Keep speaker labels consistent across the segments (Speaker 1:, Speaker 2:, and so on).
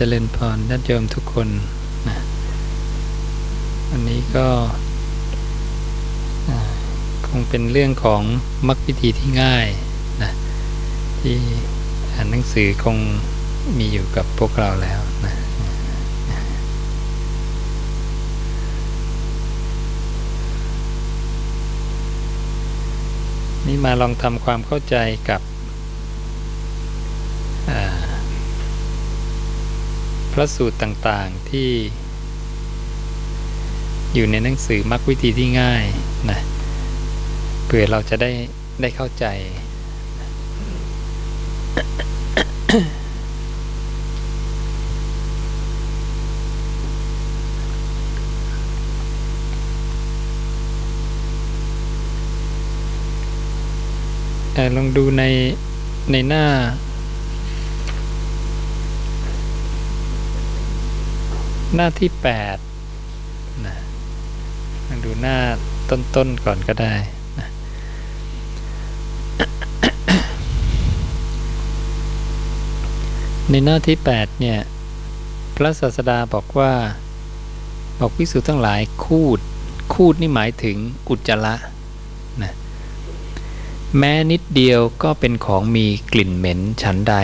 Speaker 1: เจริญพรญาติโยมทุกคนนะวันนี้ก็คงเป็นเรื่องของมรรควิธีที่ง่ายนะที่อ่านหนังสือคงมีอยู่กับพวกเราแล้วนะนี่มาลองทำความเข้าใจกับพ ระสูตรต่างๆที่อยู่ในหนังสือมรรควิธีที่ง่ายนะเพื่อเราจะได้ได้เข้าใจ ลองดูในในหน้า หน้าที่แปดนะลองดูหน้าต้นๆก่อนก็ได้นะในหน้าที่แปดเนี่ย พระศาสดาบอกว่า บอกวิสุทั้งหลายคูด คูดนี่หมายถึงอุจจาระนะแม้นิดเดียวก็เป็นของมีกลิ่นเหม็นฉันใด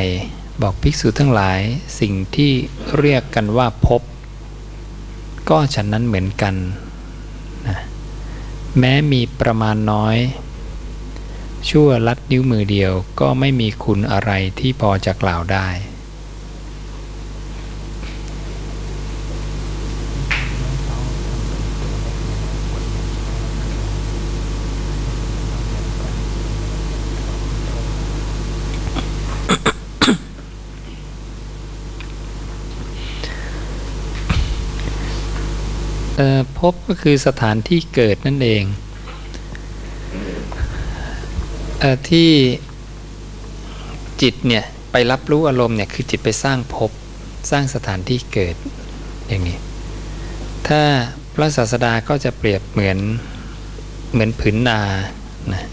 Speaker 1: บอกภิกษุทั้งหลายสิ่งที่เรียกกันว่าพบ ก็ฉันนั้นเหมือนกันนะแม้มีประมาณน้อย ชั่วลัดนิ้วมือเดียวก็ไม่มีคุณอะไรที่พอจะกล่าวได้ พบก็คือสถานที่เกิดนั่นเองอที่จิตเนี่ยไปรับรู้อารมณ์เนี่ยคือจิตไปสร้างภพสร้างสถานที่เกิดอย่างนี้ ถ้าพระศาสดาก็จะเปรียบเหมือนเหมือนผืนนานะ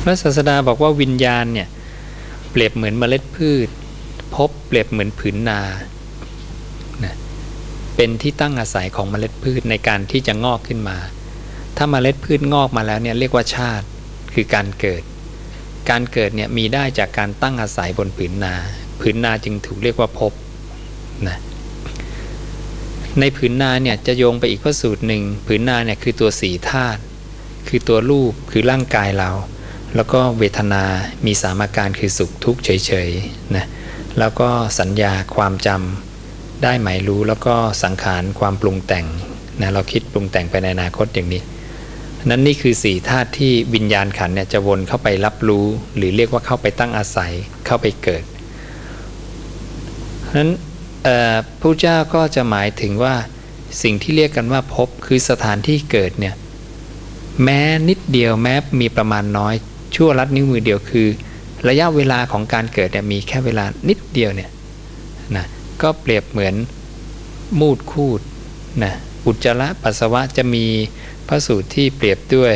Speaker 1: พ ระศาสดาบอกว่าวิญญาณเนี่ยเปรียบเหมือนเมล็ดพืช พบเปรียบเหมือนผืนนานะเป็นที่ตั้งอาศัยของเมล็ดพืชในการที่จะงอกขึ้นมา ถ้าเมล็ดพืชงอกมาแล้วเนี่ยเรียกว่าชาติคือการเกิด การเกิดเนี่ยมีได้จากการตั้งอาศัยบนผืนนา ผืนนาจึงถูกเรียกว่าพบนะในผืนนาเนี่ยจะโยงไปอีกพระสูตรหนึ่งผืนนาเนี่ยคือตัวสีธาตุคือตัวรูปคือร่างกายเรา แล้วก็เวทนา มีสามอาการคือสุขทุกข์เฉยๆนะแล้วก็สัญญาความจำได้หมายรู้แล้วก็สังขารความปรุงแต่งนะเราคิดปรุงแต่งไปในอนาคตอย่างนี้ นั้นนี่คือสี่ธาตุที่วิญญาณขันเนี่ยจะวนเข้าไปรับรู้ หรือเรียกว่าเข้าไปตั้งอาศัยเข้าไปเกิดนั้นพระเจ้าก็จะหมายถึงว่าสิ่งที่เรียกกันว่าพบคือสถานที่เกิดเนี่ยแม้นิดเดียวแม้มีประมาณน้อย ชั่วลัดนิ้วมือเดียวคือ ระยะเวลาของการเกิดเนี่ยมีแค่เวลานิดเดียวเนี่ยนะก็เปรียบเหมือนมูดคูดนะอุจจาระปัสสาวะจะมีพระสูตรที่เปรียบด้วย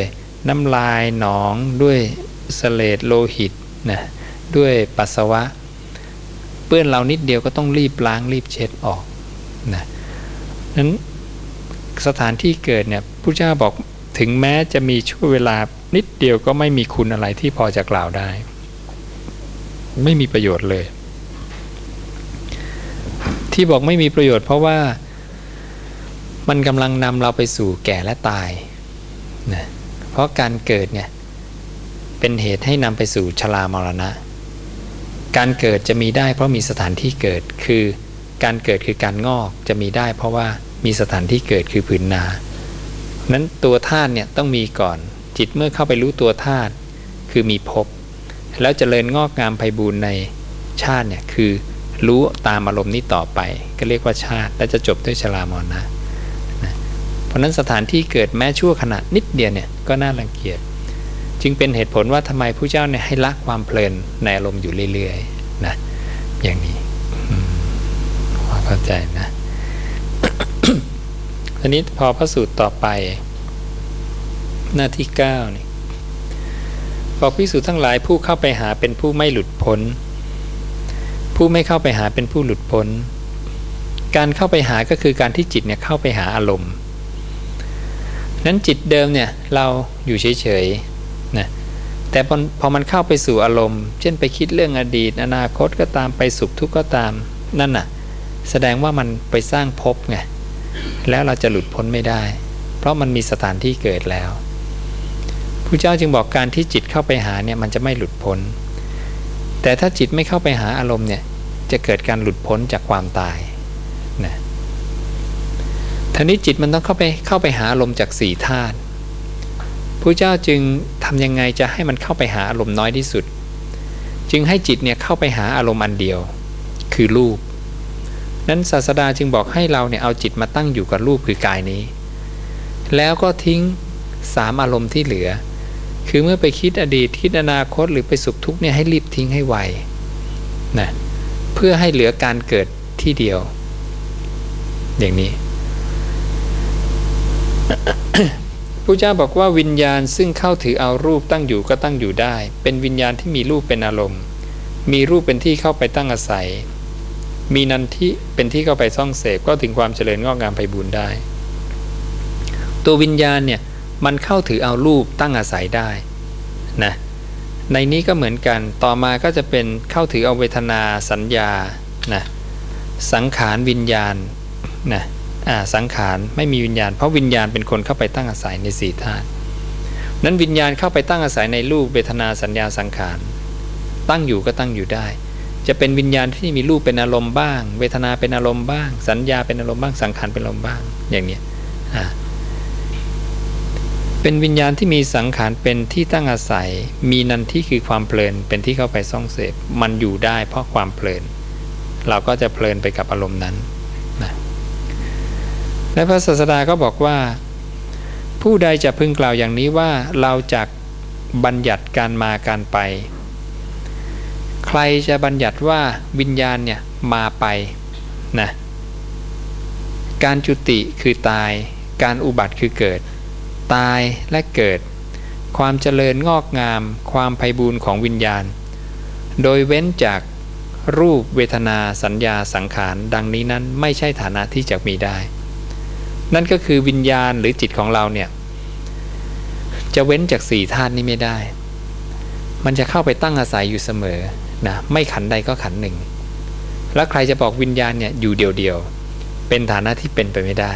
Speaker 1: น้ำลายหนองด้วยสเลดโลหิตนะด้วยปัสสาวะ เปื้อนเรานิดเดียวก็ต้องรีบล้างรีบเช็ดออกนะนั้นสถานที่เกิดเนี่ยพระเจ้าบอกถึงแม้จะมีช่วงเวลา นิดเดียวก็ไม่มีคุณอะไรที่พอจะกล่าวได้ ไม่มีประโยชน์เลย ที่บอกไม่มีประโยชน์เพราะว่ามันกำลังนำเราไปสู่แก่และตายนะเพราะการเกิดเนี่ยเป็นเหตุให้นำไปสู่ชรามรณะ การเกิดจะมีได้เพราะมีสถานที่เกิดคือการเกิดคือการงอกจะมีได้เพราะว่ามีสถานที่เกิดคือผืนนา นั้นตัวธาตุเนี่ยต้องมีก่อน จิตเมื่อเข้าไปรู้ตัวธาตุคือมีภพแล้วจเจริญงอกงามไพบูรณ์ในชาติเนี่ยคือรู้ตามอารมณ์นี้ต่อไป ก็เรียกว่าชาติ และจะจบด้วยชรามรณะนะเพราะนั้นสถานที่เกิดแม้ชั่วขณะนิดเดียวเนี่ยก็น่ารังเกียจจึงเป็นเหตุผลว่าทำไมผู้เจ้าเนี่ยให้ละความเพลินในอารมณ์อยู่เรื่อยๆนะอย่างนี้เข้าใจนะทีนี้พอพระสูตรต่อไป หน้าที่เก้านี่บอกพิสูจน์ทั้งหลายผู้เข้าไปหาเป็นผู้ไม่หลุดพ้น ผู้ไม่เข้าไปหาเป็นผู้หลุดพ้น การเข้าไปหาก็คือการที่จิตเนี่ยเข้าไปหาอารมณ์ นั้นจิตเดิมเนี่ยเราอยู่เฉยๆนะแต่พอพอมันเข้าไปสู่อารมณ์ เช่นไปคิดเรื่องอดีต อนาคตก็ตามไปสุขทุกข์ก็ตามนั่นน่ะแสดงว่ามันไปสร้างภพไงแล้วเราจะหลุดพ้นไม่ได้ เพราะมันมีสถานที่เกิดแล้ว พระเจ้าจึงบอกการที่จิตเข้าไปหาเนี่ยมันจะไม่หลุดพ้น แต่ถ้าจิตไม่เข้าไปหาอารมณ์เนี่ยจะเกิดการหลุดพ้นจากความตายนะท่านี้จิตมันต้องเข้าไปเข้าไปหาอารมณ์จากสี่ธาตุพระเจ้าจึงทำยังไงจะให้มันเข้าไปหาอารมณ์น้อยที่สุด จึงให้จิตเนี่ยเข้าไปหาอารมณ์อันเดียว คือรูป นั้นศาสดาจึงบอกให้เราเนี่ยเอาจิตมาตั้งอยู่กับรูปคือกายนี้ แล้วก็ทิ้งสามอารมณ์ที่เหลือ คือเมื่อไปคิดอดีตคิดอนาคตหรือไปสุขทุกข์เนี่ยให้รีบทิ้งให้ไวนะเพื่อให้เหลือการเกิดที่เดียว อย่างนี้พระเจ้าบอกว่าวิญญาณซึ่งเข้าถือเอารูปตั้งอยู่ก็ตั้งอยู่ได้ เป็นวิญญาณที่มีรูปเป็นอารมณ์ มีรูปเป็นที่เข้าไปตั้งอาศัย มีนันทิเป็นที่เข้าไปซ่องเสพก็ถึงความเจริญงอกงามไปบุญได้ ตัววิญญาณเนี่ย มันเข้าถือเอารูปตั้งอาศัยได้นะในนี้ก็เหมือนกันต่อมาก็จะเป็นเข้าถือเอาเวทนาสัญญานะสังขารวิญญาณนะอ่าสังขารไม่มีวิญญาณ เพราะวิญญาณเป็นคนเข้าไปตั้งอาศัยในสี่ธาตุนั้นวิญญาณเข้าไปตั้งอาศัยในรูปเวทนาสัญญาสังขาร ตั้งอยู่ก็ตั้งอยู่ได้ จะเป็นวิญญาณที่มีรูปเป็นอารมณ์บ้าง เวทนาเป็นอารมณ์บ้าง สัญญาเป็นอารมณ์บ้างสังขารเป็นอารมณ์บ้างอย่างนี้อ่า เป็นวิญญาณที่มีสังขารเป็นที่ตั้งอาศัย มีนันที่คือความเพลินเป็นที่เข้าไปซ่องเสพ มันอยู่ได้เพราะความเพลิน เราก็จะเพลินไปกับอารมณ์นั้นนะและพระศาสดาก็บอกว่า ผู้ใดจะพึงกล่าวอย่างนี้ว่าเราจากบัญญัติการมาการไป ใครจะบัญญัติว่าวิญญาณเนี่ยมาไปนะการจุติคือตาย การอุบัติคือเกิด ตายและเกิด ความเจริญงอกงาม ความไพบูรณ์ของวิญญาณ โดยเว้นจากรูปเวทนาสัญญาสังขาร ดังนี้นั้นไม่ใช่ฐานะที่จะมีได้ นั่นก็คือวิญญาณหรือจิตของเราเนี่ย จะเว้นจากสี่ธาตุนี้ไม่ได้ มันจะเข้าไปตั้งอาศัยอยู่เสมอนะไม่ขันใดก็ขันหนึ่ง แล้วใครจะบอกวิญญาณเนี่ยอยู่เดียวๆเป็นฐานะที่เป็นไปไม่ได้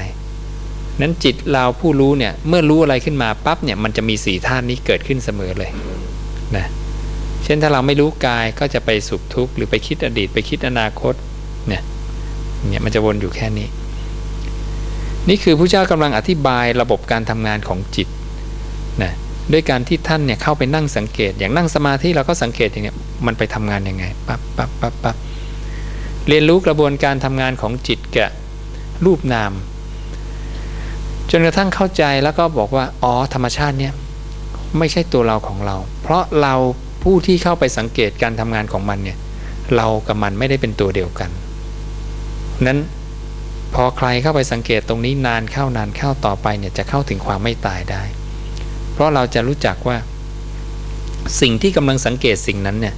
Speaker 1: นั้นจิตเราผู้รู้เนี่ยเมื่อรู้อะไรขึ้นมาปั๊บเนี่ยมันจะมีสี่ธาตุนี้เกิดขึ้นเสมอเลยนะเช่นถ้าเราไม่รู้กายก็จะไปสุขทุกข์หรือไปคิดอดีตไปคิดอนาคตเนี่ยเนี่ยมันจะวนอยู่แค่นี้ นี่คือพระเจ้ากำลังอธิบายระบบการทำงานของจิตนะด้วยการที่ท่านเนี่ยเข้าไปนั่งสังเกต อย่างนั่งสมาธิเราก็สังเกตอย่างเนี้ยมันไปทำงานยังไงปั๊บปั๊บปั๊บปั๊บเรียนรู้กระบวนการทำงานของจิตกับรูปนาม จนกระทั่งเข้าใจแล้วก็บอกว่าอ๋อธรรมชาติเนี่ยไม่ใช่ตัวเราของเรา เพราะเราผู้ที่เข้าไปสังเกตการทำงานของมันเนี่ยเรากับมันไม่ได้เป็นตัวเดียวกัน นั้นพอใครเข้าไปสังเกตตรงนี้นานเข้านานเข้าต่อไปเนี่ยจะเข้าถึงความไม่ตายได้ เพราะเราจะรู้จักว่า สิ่งที่กำลังสังเกตสิ่งนั้นเนี่ย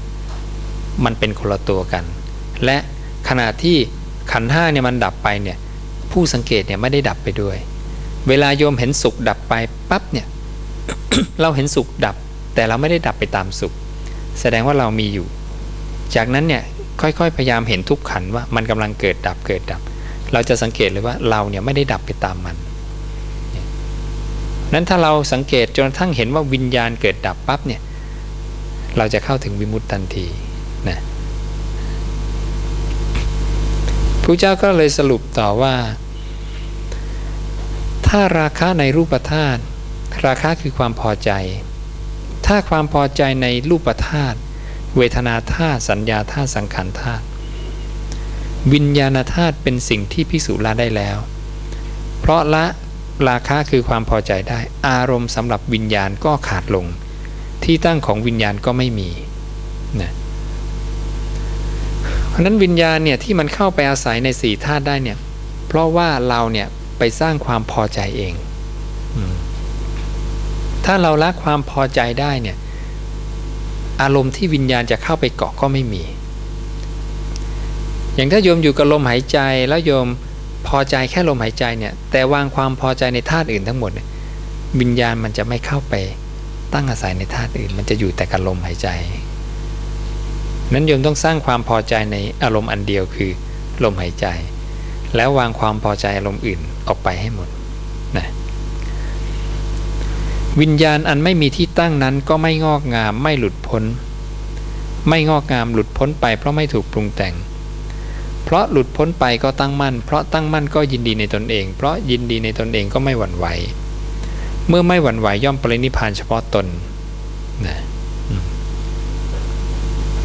Speaker 1: มันเป็นคนละตัวกัน และขณะที่ขันห้าเนี่ยมันดับไปเนี่ยผู้สังเกตเนี่ยไม่ได้ดับไปด้วย เวลาโยมเห็นสุขดับไปปั๊บเนี่ย เราเห็นสุขดับ แต่เราไม่ได้ดับไปตามสุข แสดงว่าเรามีอยู่ จากนั้นเนี่ยค่อยๆ พยายามเห็นทุกขันว่ามันกำลังเกิดดับเกิดดับ เราจะสังเกตเลยว่าเราเนี่ยไม่ได้ดับไปตามมันนั้นถ้าเราสังเกตจนกระทั่งเห็นว่าวิญญาณเกิดดับปั๊บเนี่ย เราจะเข้าถึงวิมุตตันทีนะพระเจ้าก็เลยสรุปต่อว่า ถ้าราคะในรูปธาตุราคะคือความพอใจ ถ้าความพอใจในรูปธาตุเวทนาธาตุสัญญาธาตุสังขารธาตุวิญญาณธาตุเป็นสิ่งที่พิสูจน์ละได้แล้ว เพราะละราคะคือความพอใจได้ อารมณ์สำหรับวิญญาณก็ขาดลง ที่ตั้งของวิญญาณก็ไม่มีนะเพราะนั้นวิญญาณเนี่ยที่มันเข้าไปอาศัยในสี่ธาตุได้เนี่ยเพราะว่าเราเนี่ย ไปสร้างความพอใจเองถ้าเราละความพอใจได้เนี่ย อารมณ์ที่วิญญาณจะเข้าไปเกาะก็ไม่มี อย่างถ้าโยมอยู่กับลมหายใจแล้วโยมพอใจแค่ลมหายใจเนี่ย แต่วางความพอใจในธาตุอื่นทั้งหมดเนี่ยวิญญาณมันจะไม่เข้าไปตั้งอาศัยในธาตุอื่น มันจะอยู่แต่กับลมหายใจ นั้นโยมต้องสร้างความพอใจในอารมณ์อันเดียวคือ ลมหายใจ แล้ววางความพอใจอารมณ์อื่น ออกไปให้หมดนะวิญญาณอันไม่มีที่ตั้งนั้นก็ไม่งอกงามไม่หลุดพ้น ไม่งอกงามหลุดพ้นไปเพราะไม่ถูกปรุงแต่ง เพราะหลุดพ้นไปก็ตั้งมั่น เพราะตั้งมั่นก็ยินดีในตนเอง เพราะยินดีในตนเองก็ไม่หวั่นไหว เมื่อไม่หวั่นไหวย่อมปรินิพานเฉพาะตนนะ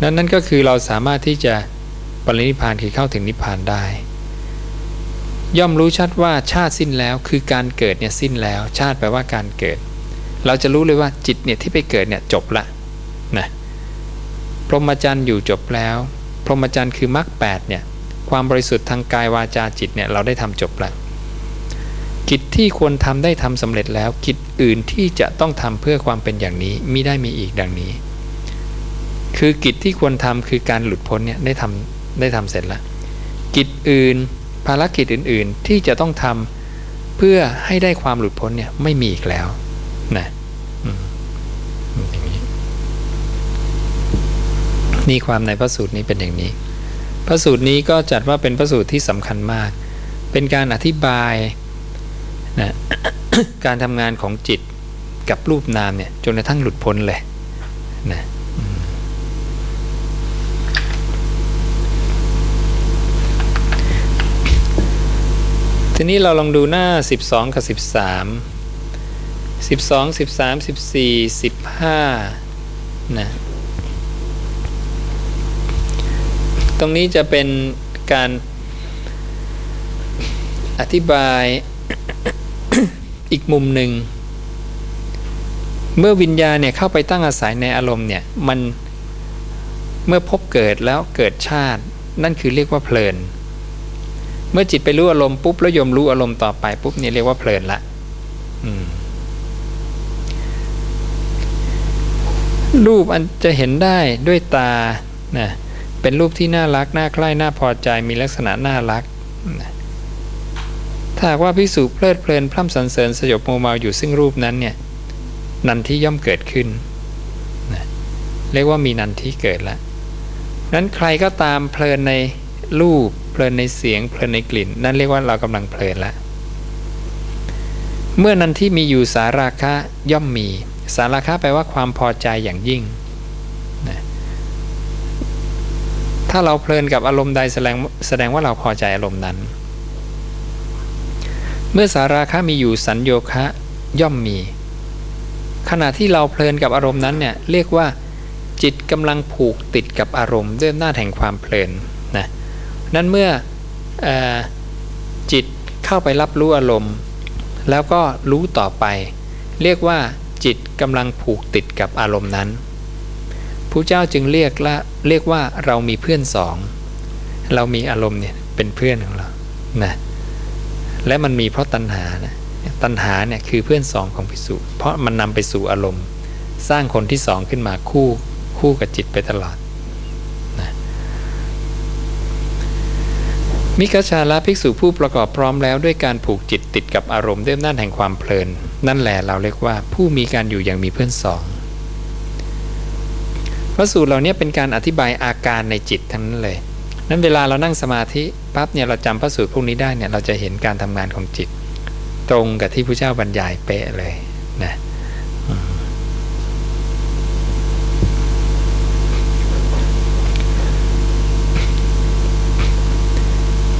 Speaker 1: นั้นนั่นก็คือเราสามารถที่จะปรินิพานคือเข้าถึงนิพพานได้ ย่อมรู้ชัดว่าชาติสิ้นแล้วคือการเกิดเนี่ยสิ้นแล้ว ชาติแปลว่าการเกิด เราจะรู้เลยว่าจิตเนี่ยที่ไปเกิดเนี่ยจบละนะพรหมจรรย์อยู่จบแล้ว พรหมจรรย์คือมรรคแปดเนี่ยความบริสุทธิ์ทางกายวาจาจิตเนี่ยเราได้ทำจบแล้วกิจที่ควรทำได้ทำสำเร็จแล้วกิจอื่นที่จะต้องทำเพื่อความเป็นอย่างนี้มิได้มีอีกดังนี้ คือกิจที่ควรทำคือการหลุดพ้นเนี่ยได้ทำได้ทำเสร็จแล้วกิจอื่น ภารกิจอื่นๆ ที่จะต้องทำเพื่อให้ได้ความหลุดพ้นเนี่ยไม่มีอีกแล้วนะนี่ความในพระสูตรนี้เป็นอย่างนี้ พระสูตรนี้ก็จัดว่าเป็นพระสูตรที่สำคัญมาก เป็นการอธิบายนะการทำงานของจิตกับรูปนามเนี่ยจนกระทั่งหลุดพ้นเลยนะ ทีนี้เราลองดูหน้า 12 กับ 13 12 13 14 15นะตรงนี้จะเป็นการอธิบายอีกมุมหนึ่ง เมื่อวิญญาณเนี่ยเข้าไปตั้งอาศัยในอารมณ์เนี่ยมันเมื่อพบเกิดแล้วเกิดชาติ นั่นคือเรียกว่าเพลิน มื่อจิตไปรู้อารมณ์ปุ๊บแล้วยมรู้อารมณ์ต่อไปปุ๊บนี่เรียกว่าเพลินละรูปอันจะเห็นได้ด้วยตานะเป็นรูปที่น่ารักน่าใคร่น่าพอใจมีลักษณะน่ารักนะถ้าว่าภิกษุเพลิดเพลินพร่ำสรรเสริญสยบโมเมาอยู่ซึ่งรูปนั้นเนี่ย นันที่ย่อมเกิดขึ้นนะเรียกว่ามีนันที่เกิดแล้วนั้นใครก็ตามเพลินใน รูปเพลินในเสียงเพลินในกลิ่น นั่นเรียกว่าเรากำลังเพลินแล้วเมื่อนั้นที่มีอยู่สาราคะย่อมมี สาราคะแปลว่าความพอใจอย่างยิ่งนะถ้าเราเพลินกับอารมณ์ใดแสดงแสดงว่าเราพอใจอารมณ์นั้น เมื่อสาราคะมีอยู่สัญโยคะย่อมมี ขณะที่เราเพลินกับอารมณ์นั้นเนี่ยเรียกว่าจิตกำลังผูกติดกับอารมณ์ด้วยหน้าแห่งความเพลิน นั้นเมื่ออจิตเข้าไปรับรู้อารมณ์ แล้วก็รู้ต่อไป เรียกว่าจิตกำลังผูกติดกับอารมณ์นั้นผู้เจ้าจึงเรียกละเรียกว่าเรามีเพื่อนสอง เรามีอารมณ์เนี่ยเป็นเพื่อนของเรานะและมันมีเพราะตัณหานะตัณหาเนี่ยคือเพื่อนสองของพิสุเพราะมันนำไปสู่อารมณ์ สร้างคนที่สองขึ้นมาคู่คู่กับจิตไปตลอดนะ มิกชาลาภิกษุผู้ประกอบพร้อมแล้วด้วยการผูกจิตติดกับอารมณ์ด้วยน้านแห่งความเพลิน นั่นแหละเราเรียกว่าผู้มีการอยู่อย่างมีเพื่อนสองพระสูตรเหล่านี้เป็นการอธิบายอาการในจิตทั้งนั้นเลย นั้นเวลาเรานั่งสมาธิปั๊บเนี่ยเราจำพระสูตรพวกนี้ได้เนี่ยเราจะเห็นการทำงานของจิต ตรงกับที่พระเจ้าบรรยายเป๊ะเลยนะ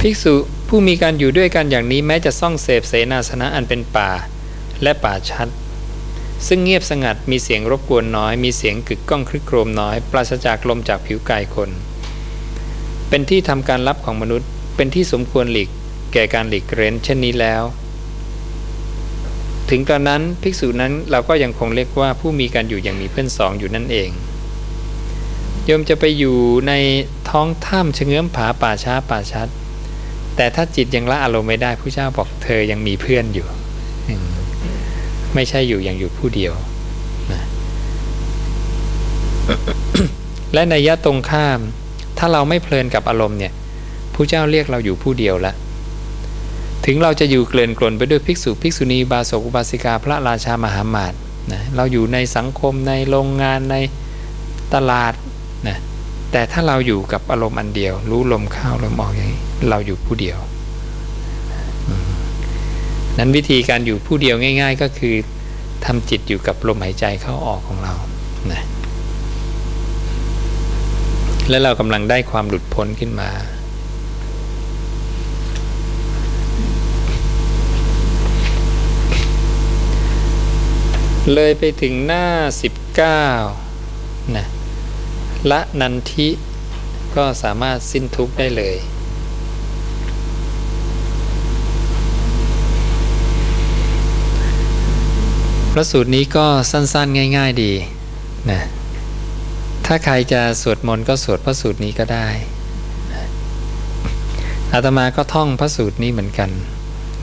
Speaker 1: ภิกษุผู้มีการอยู่ด้วยกันอย่างนี้แม้จะซ่องเสพเสนาสนะอันเป็นป่า และป่าชัด ซึ่งเงียบสงัดมีเสียงรบกวนน้อย มีเสียงกึกก้องครึกโครมน้อย ปราศจากลมจากผิวกายคน เป็นที่ทำการรับของมนุษย์ เป็นที่สมควรหลีกแก่การหลีกเร้นเช่นนี้แล้ว ถึงตอนนั้นภิกษุนั้นเราก็ยังคงเรียกว่าผู้มีการอยู่อย่างมีเพื่อนสองอยู่นั่นเองโยมจะไปอยู่ในท้องถ้ำเชงเง้อมผาป่าช้าป่าชัด แต่ถ้าจิตยังละอารมณ์ไม่ได้ผู้เจ้าบอกเธอยังมีเพื่อนอยู่ ไม่ใช่อยู่อย่างอยู่ผู้เดียวนะและในยะตรงข้าม ถ้าเราไม่เพลินกับอารมณ์เนี่ยผู้เจ้าเรียกเราอยู่ผู้เดียวละถึงเราจะอยู่เกลื่อนกลนไปด้วยภิกษุภิกษุณีบาศกุบาสิกาพระราชามหามาตนะเราอยู่ในสังคมในโรงงานในตลาด แต่ถ้าเราอยู่กับอารมณ์อันเดียว รู้ลมเข้าลมออกอย่างนี้เราอยู่ผู้เดียว นั้นวิธีการอยู่ผู้เดียวง่าย ๆ ก็คือทำจิตอยู่กับลมหายใจเข้าออกของเรานะและเรากำลังได้ความหลุดพ้นขึ้นมาเลยไปถึงหน้า 19นะ ละนันทิก็สามารถสิ้นทุกข์ได้เลย พระสูตรนี้ก็สั้น ๆ ง่าย ๆ ดีนะถ้าใครจะสวดมนต์ก็สวดพระสูตรนี้ก็ได้อาตมาก็ท่องพระสูตรนี้เหมือนกัน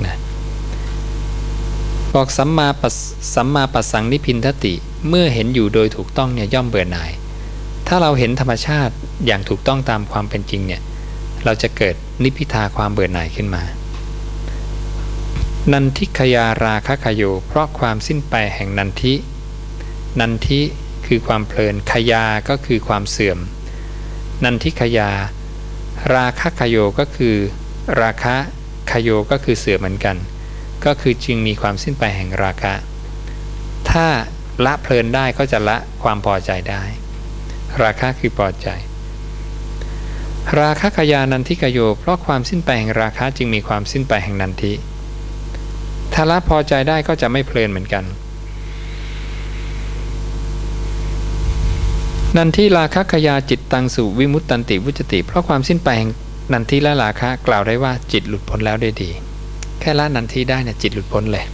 Speaker 1: นะบอกสัมมาปัสสัมมาปัสสังนิพินทติ เมื่อเห็นอยู่โดยถูกต้องเนี่ยย่อมเบื่อหน่าย ถ้าเราเห็นธรรมชาติอย่างถูกต้องตามความเป็นจริงเนี่ย เราจะเกิดนิพิทาความเบื่อหน่ายขึ้นมา นันทิขยาราคะขโย เพราะความสิ้นไปแห่งนันทิ นันทิคือความเพลินขยาก็คือความเสื่อม นันทิขยา ราคะขโยก็คือ ราคะขโยก็คือเสื่อมเหมือนกัน ก็คือจึงมีความสิ้นไปแห่งราคะ ถ้าละเพลินได้ก็จะละความพอใจได้ ราคะคือพอใจ ราคะขยานันทิขโย เพราะความสิ้นไปแห่งราคะจึงมีความสิ้นไปแห่งนันทิถ้าละพอใจได้ก็จะไม่เพลินเหมือนกัน นันทิราคะขยาจิตตังสู่วิมุตตันติวุจติ เพราะความสิ้นไปแห่งนันทิและราคะกล่าวได้ว่าจิตหลุดพ้นแล้วได้ดี แค่ละนันทิได้เนี่ยจิตหลุดพ้นเลย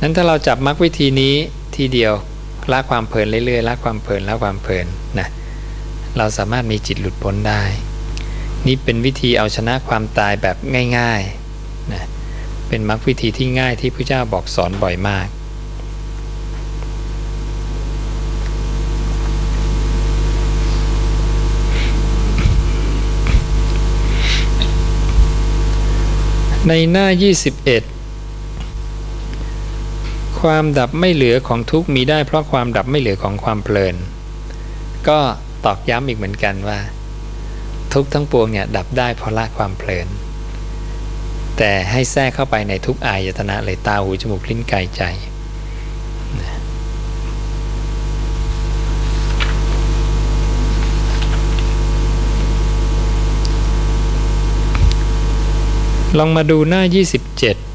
Speaker 1: นั้นถ้าเราจับมรรควิธีนี้ทีเดียวละความเพลินเรื่อยๆละความเพลินละความเพลินนะเราสามารถมีจิตหลุดพ้นได้ นี่เป็นวิธีเอาชนะความตายแบบง่ายๆนะเป็นมรรควิธีที่ง่ายที่พระเจ้าบอกสอนบ่อยมาก ในหน้า 21 ความดับไม่เหลือของทุกมีได้ เพราะความดับไม่เหลือของความเพลิน ก็ตอกย้ำอีกเหมือนกันว่า ทุกทั้งปวงเนี่ยดับได้เพราะละความเพลิน แต่ให้แทรกเข้าไปในทุกอายตนะเลยตาหูจมูกลิ้นกายใจลองมาดูหน้า 27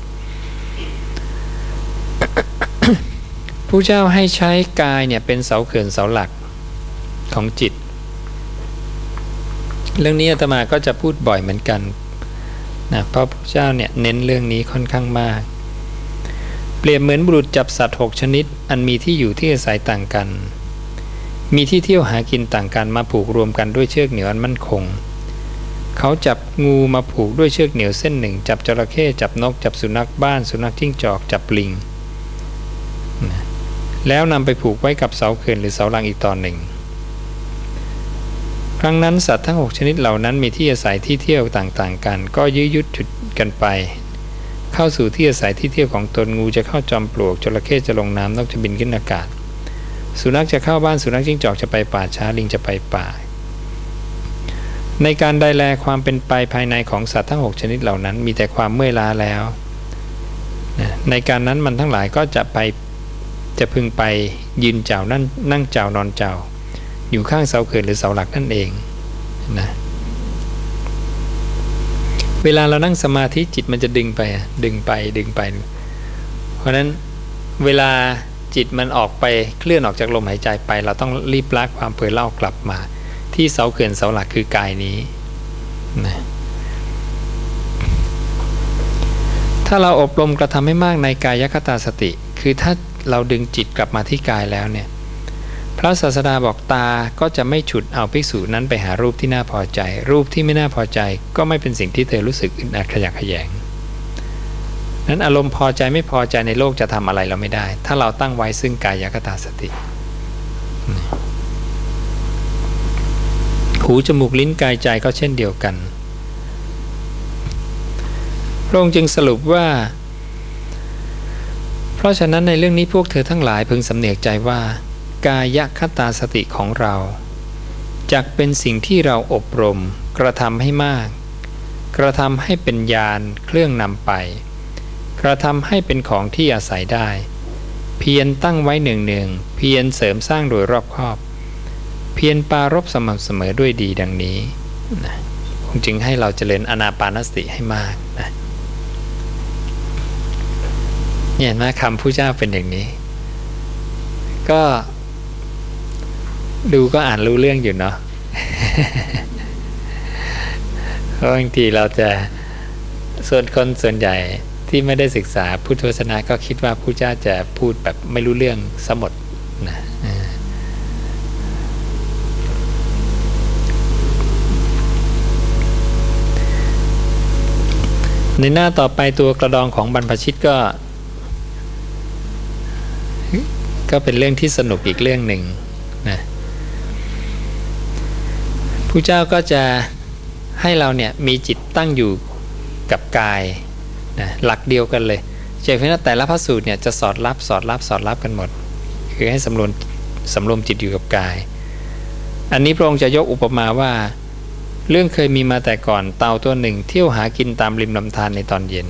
Speaker 1: ผู้เจ้าให้ใช้กายเนี่ยเป็นเสาเขื่อนเสาหลักของจิต เรื่องนี้อาตมาก็จะพูดบ่อยเหมือนกันนะเพราะพระเจ้าเนี่ยเน้นเรื่องนี้ค่อนข้างมาก เปรียบเหมือนบุรุษจับสัตว์หกชนิด อันมีที่อยู่ที่อาศัยต่างกัน มีที่เที่ยวหากินต่างกันมาผูกรวมกันด้วยเชือกเหนียวอันมั่นคง เขาจับงูมาผูกด้วยเชือกเหนียวเส้นหนึ่ง จับจระเข้จับนกจับสุนัขบ้านสุนัขจิ้งจอกจับลิง แล้วนำไปผูกไว้กับเสาเขื่อนหรือเสาลังอีกตอนหนึ่ง ครั้งนั้นสัตว์ทั้ง 6 ชนิดเหล่านั้นมีที่อาศัยที่เที่ยวต่างๆ กัน ก็ยื้อยุดจุดกันไป เข้าสู่ที่อาศัยที่เที่ยวของตนงูจะเข้าจอมปลวกจระเข้จะลงน้ำนกจะบินขึ้นอากาศ สุนัขจะเข้าบ้านสุนัขจิ้งจอกจะไปป่าช้าลิงจะไปป่า ในการดูแลความเป็นไปภายในของสัตว์ทั้ง 6 ชนิดเหล่านั้น มีแต่ความเมื่อยล้าแล้ว ในการนั้นมันทั้งหลายก็จะไป จะพึงไปยืนเจ้านั่งนั่งเจ้านอนเจ้า อยู่ข้างเสาเขื่อนหรือเสาหลักนั่นเองนะเวลาเรานั่งสมาธิจิตมันจะดึงไปดึงไปดึงไป เพราะนั้นเวลาจิตมันออกไปเคลื่อนออกจากลมหายใจไป เราต้องรีบลากความเผลอเล่ากลับมา ที่เสาเขื่อนเสาหลักคือกายนี้นะถ้าเราอบรมกระทำให้มากในกายคตาสติ คือถ้า เราดึงจิตกลับมาที่กายแล้วเนี่ยพระศาสดาบอกตาก็จะไม่ฉุดเอาภิกษุนั้นไปหารูปที่น่าพอใจ รูปที่ไม่น่าพอใจก็ไม่เป็นสิ่งที่เธอรู้สึกอึดอัดขยักขยงนั้นอารมณ์พอใจไม่พอใจในโลกจะทำอะไรเราไม่ได้ ถ้าเราตั้งไว้ซึ่งกายคตาสติ หูจมูกลิ้นกายใจก็เช่นเดียวกันพระองค์จึงสรุปว่า ราะฉะนั้นในเรื่องนี้พวกเธอทั้งหลายพึงสำเนียกใจว่า กายคตาสติของเราจักเป็นสิ่งที่เราอบรม กระทำให้มาก กระทำให้เป็นยานเครื่องนำไป กระทำให้เป็นของที่อาศัยได้ เพียรตั้งไว้หนึ่งหนึ่งเพียรเสริมสร้างโดยรอบคอบ เพียรปารบสม่ำเสมอด้วยดีดังนี้นะจึงให้เราเจริญอนาปานสติให้มากนะ เนี่ยนะคำผู้เจ้าเป็นอย่างนี้ ก็ดูก็อ่านรู้เรื่องอยู่เนาะเพราะบางทีเราจะส่วนคนส่วนใหญ่ที่ไม่ได้ศึกษาพุทธศาสนาก็คิดว่าผู้เจ้าจะพูดแบบไม่รู้เรื่องสมดนะในหน้าต่อไปตัวกระดองของบรรพชิตก็ ก็เป็นเรื่องที่สนุกอีกเรื่องหนึ่งนะผู้เจ้าก็จะให้เราเนี่ยมีจิตตั้งอยู่กับกายนะหลักเดียวกันเลยเจเพราแต่ละพระสูตรเนี่ยจะสอดรับสอดรับสอดรับกันหมด คือให้สำรวมสำรวมจิตอยู่กับกาย อันนี้พระองค์จะยกอุปมาว่า เรื่องเคยมีมาแต่ก่อนเต่าตัวหนึ่งเที่ยวหากินตามริมลำธารในตอนเย็น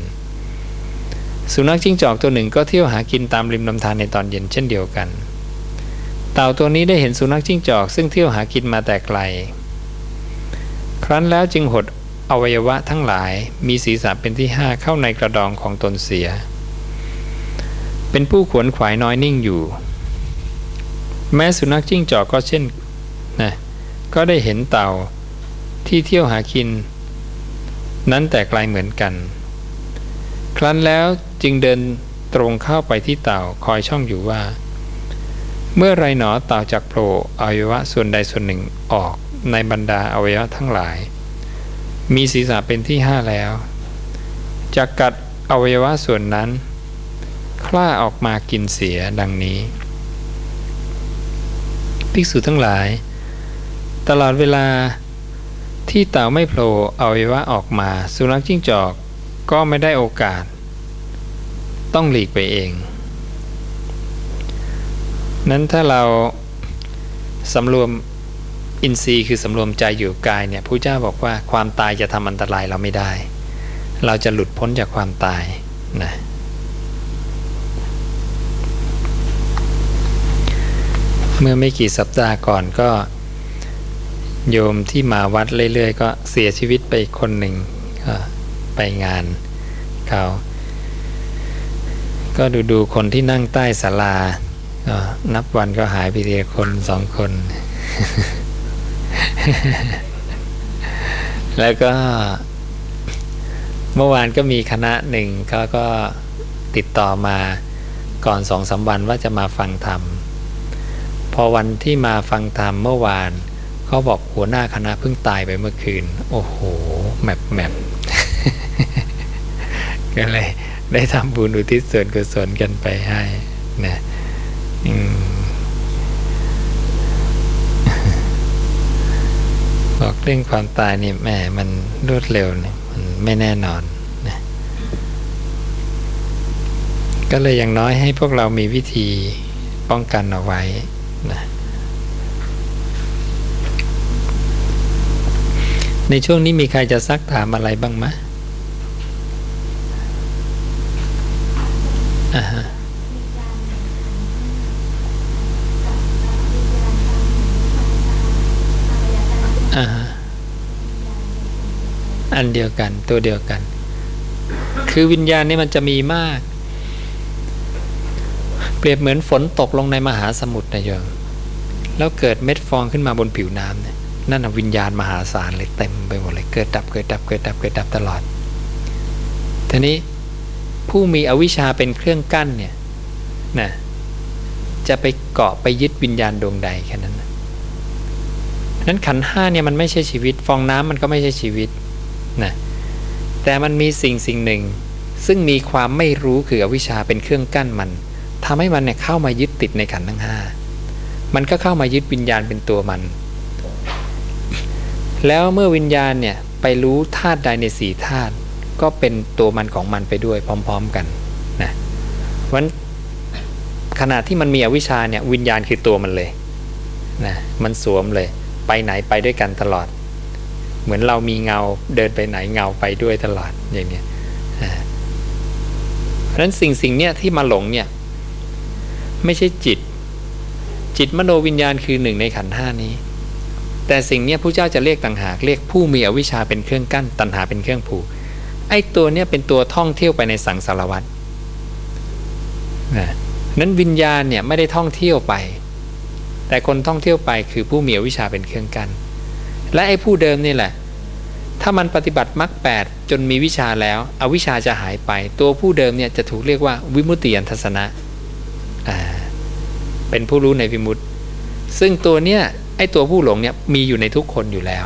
Speaker 1: สุนัขจิ้งจอกตัวหนึ่งก็เที่ยวหากินตามริมลำธารในตอนเย็นเช่นเดียวกัน เต่าตัวนี้ได้เห็นสุนัขจิ้งจอก ซึ่งเที่ยวหากินมาแต่ไกล ครั้นแล้วจึงหดอวัยวะทั้งหลายมีศีรษะเป็นที่ห้าเข้าในกระดองของตนเสีย เป็นผู้ขวนขวายน้อยนิ่งอยู่ แม้สุนัขจิ้งจอกก็เช่นนะก็ได้เห็นเต่าที่เที่ยวหากิน นั้นแต่ไกลเหมือนกัน ครั้นแล้วจึงเดินตรงเข้าไปที่เต่าคอยช่องอยู่ว่า เมื่อไรหนอเต่าจากโผล่อวัยวะส่วนใดส่วนหนึ่งออกในบรรดาอวัยวะทั้งหลาย มีศีรษะเป็นที่ห้าแล้วจะกัดอวัยวะส่วนนั้น คล้าออกมากินเสียดังนี้ ภิกษุทั้งหลาย ตลอดเวลาที่เต่าไม่โผล่อวัยวะออกมา สุนัขจิ้งจอก ก็ไม่ได้โอกาส ต้องหลีกไปเอง นั้นถ้าเราสำรวมอินทรีย์คือสำรวมใจอยู่กายเนี่ยผู้เจ้าบอกว่าความตายจะทำอันตรายเราไม่ได้ เราจะหลุดพ้นจากความตายนะเมื่อไม่กี่สัปดาห์ก่อนก็ โยมที่มาวัดเรื่อยๆ ก็เสียชีวิตไปคนหนึ่ง ไปงานเขาก็ดูดูคนที่นั่งใต้ศาลาก็นับวันก็หายไปทีคนสองคน แล้วก็ เมื่อวานก็มีคณะหนึ่งเขาก็ติดต่อมาก่อนสองสาวันว่าจะมาฟังธรรม พอวันที่มาฟังธรรมเมื่อวานเขาบอกหัวหน้าคณะเพิ่งตายไปเมื่อคืน โอ้โห แมปแมป ก็เลยได้ทำบุญอุทิศส่วนกุศลกันไปให้นะบอกเรื่องความตายนี่แหมมันรวดเร็วเนี่ยมันไม่แน่นอนนะก็เลยอย่างน้อยให้พวกเรามีวิธีป้องกันเอาไว้นะในช่วงนี้มีใครจะซักถามอะไรบ้างไหม อ่าอันเดียวกัน ตัวเดียวกัน คือวิญญาณนี่มันจะมีมาก เปรียบเหมือนฝนตกลงในมหาสมุทรนะโยมแล้วเกิดเม็ดฟองขึ้นมาบนผิวน้ำเนี่ยนั่นวิญญาณมหาศาลเลยเต็มไปหมดเลยเกิดดับเกิดดับเกิดดับเกิดดับตลอดทีนี้ผู้มีอวิชชาเป็นเครื่องกั้นเนี่ยนะจะไปเกาะไปยึดวิญญาณดวงใดแค่นั้น นั้นขันห้าเนี่ยมันไม่ใช่ชีวิต ฟองน้ำมันก็ไม่ใช่ชีวิตนะแต่มันมีสิ่งสิ่งหนึ่ง ซึ่งมีความไม่รู้คืออวิชชาเป็นเครื่องกั้นมันทำให้มันเนี่ยเข้ามายึดติดในขันทั้งห้ามันก็เข้ามายึดวิญญาณเป็นตัวมัน แล้วเมื่อวิญญาณเนี่ยไปรู้ธาตุใดในสี่ธาตุก็เป็นตัวมันของมันไปด้วยพร้อม ๆกันนะวันขณะที่มันมีอวิชชาเนี่ยวิญญาณคือตัวมันเลยนะมันสวมเลย ไปไหนไปด้วยกันตลอด เหมือนเรามีเงาเดินไปไหนเงาไปด้วยตลอดอย่างนี้เพราะฉะนั้นสิ่งสิ่งเนี้ยที่มาหลงเนี่ยไม่ใช่จิต จิตมโนวิญญาณคือหนึ่งในขันห้านี้ แต่สิ่งเนี้ยผู้เจ้าจะเรียกต่างหากเรียกผู้มีอวิชชาเป็นเครื่องกั้น ตัณหาเป็นเครื่องผูกไอ้ตัวเนี้ยเป็นตัวท่องเที่ยวไปในสังสารวัฏนะนั้นวิญญาณเนี่ยไม่ได้ท่องเที่ยวไป แต่คนท่องเที่ยวไปคือผู้มีวิชาเป็นเครื่องกัน และไอ้ผู้เดิมนี่แหละ ถ้ามันปฏิบัติมรรคแปดจนมีวิชาแล้วอวิชาจะหายไป ตัวผู้เดิมเนี่ยจะถูกเรียกว่าวิมุตติยันทัศนะเป็นผู้รู้ในวิมุตติ ซึ่งตัวเนี้ยไอ้ตัวผู้หลงเนี่ยมีอยู่ในทุกคนอยู่แล้ว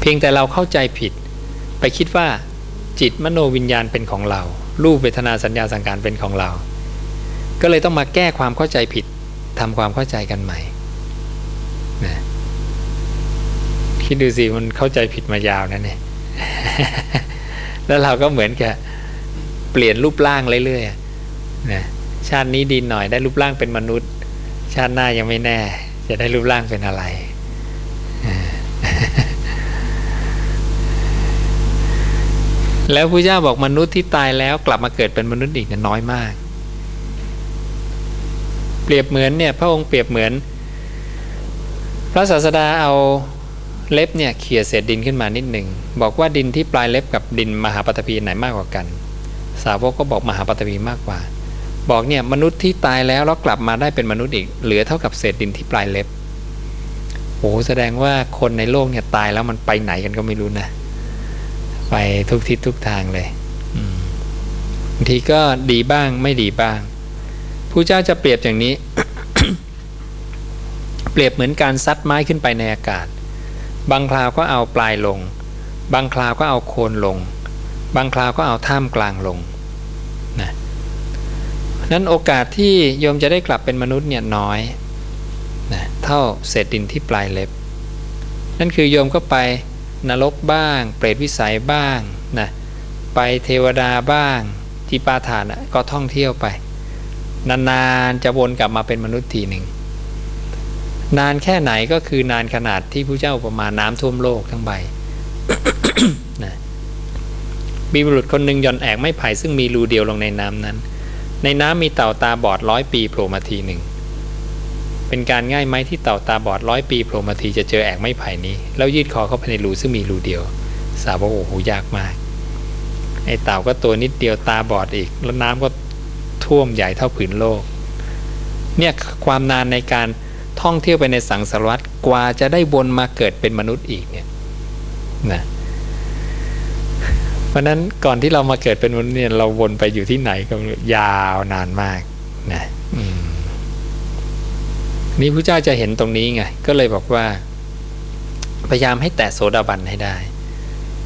Speaker 1: เพียงแต่เราเข้าใจผิด ไปคิดว่า จิตมโนวิญญาณเป็นของเรา รูปเวทนาสัญญาสังการเป็นของเรา ก็เลยต้องมาแก้ความเข้าใจผิด ทำความเข้าใจกันใหม่นะคิดดูสิมันเข้าใจผิดมายาวนั่นเองแล้วเราก็เหมือนกับเปลี่ยนรูปร่างเรื่อยๆนะชาตินี้ดีหน่อยได้รูปร่างเป็นมนุษย์ ชาติหน้ายังไม่แน่ จะได้รูปร่างเป็นอะไรแล้วพระเจ้าบอกมนุษย์ที่ตายแล้วกลับมาเกิดเป็นมนุษย์อีกน้อยมาก รียบเหมือนเนี่ยพระองค์เปรียบเหมือน พระศาสดาเอาเล็บเนี่ยเขี่ยเศษดินขึ้นมานิดหนึ่งบอกว่าดินที่ปลายเล็บกับดินมหาปฐพีไหนมากกว่ากัน สาวกก็บอกมหาปฐพีมากกว่า บอกเนี่ยมนุษย์ที่ตายแล้วแล้วกลับมาได้เป็นมนุษย์อีกเหลือเท่ากับเศษดินที่ปลายเล็บโอ้แสดงว่าคนในโลกเนี่ยตายแล้วมันไปไหนกันก็ไม่รู้นะ ไปทุกทิศทุกทางเลยบางทีก็ดีบ้างไม่ดีบ้าง ผู้เจ้าจะเปรียบอย่างนี้ เปรียบเหมือนการซัดไม้ขึ้นไปในอากาศ บางคราวก็เอาปลายลง บางคราวก็เอาโคนลง บางคราวก็เอาท่ามกลางลงนะนั้นโอกาสที่โยมจะได้กลับเป็นมนุษย์เนี่ยน้อยนะเท่าเศษดินที่ปลายเล็บ นั่นคือโยมก็ไปนรกบ้าง เปรตวิสัยบ้างนะไปเทวดาบ้างจีปาฐานก็ท่องเที่ยวไป นานๆจะวนกลับมาเป็นมนุษย์ทีหนึ่ง นานแค่ไหนก็คือนานขนาดที่ผู้เจ้าประมาณน้ำท่วมโลกทั้งใบนะมีบุรุษคนหนึ่งย่อนแอกไม่ไผ่ซึ่งมีรูเดียวลงในน้ำนั้น ในน้ำมีเต่าตาบอดร้อยปีโผล่มาทีหนึ่งเป็นการง่ายไหมที่เต่าตาบอดร้อยปีโผล่มาทีจะเจอแอกไม้ไผ่นี้ แล้วยืดคอเข้าไปในรูซึ่งมีรูเดียว สาวบอกโอ้โหยากมากไอ้เต่าก็ตัวนิดเดียวตาบอดอีก แล้วน้ำก็ ท่วมใหญ่เท่าผืนโลก เนี่ยความนานในการท่องเที่ยวไปในสังสารวัตรกว่าจะได้วนมาเกิดเป็นมนุษย์อีกเนี่ยนะเพราะนั้นก่อนที่เรามาเกิดเป็นมนุษย์เนี่ยเราวนไปอยู่ที่ไหนก็ยาวนานมากนะนี่พระเจ้าจะเห็นตรงนี้ไงก็เลยบอกว่า พยายามให้แตะโสดาบันให้ได้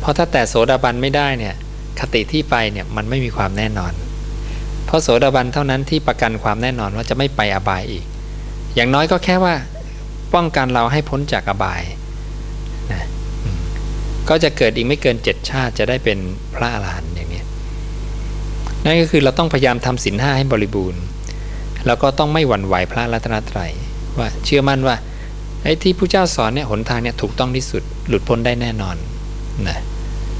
Speaker 1: เพราะถ้าแตะโสดาบันไม่ได้เนี่ย คติที่ไปเนี่ยมันไม่มีความแน่นอน พราะโสดาบันเท่านั้นที่ประกันความแน่นอนว่าจะไม่ไปอบายอีก อย่างน้อยก็แค่ว่าป้องกันเราให้พ้นจากอบายนะก็จะเกิดอีกไม่เกินเจ็ดชาติจะได้เป็นพระอรหันต์อย่างนี้นั่นก็คือเราต้องพยายามทำศีลห้าให้บริบูรณ์ แล้วก็ต้องไม่หวั่นไหวพระรัตนตรัยว่าเชื่อมั่นว่าไอ้ที่ผู้เจ้าสอนเนี่ยหนทางเนี่ยถูกต้องที่สุดหลุดพ้นได้แน่นอนนะ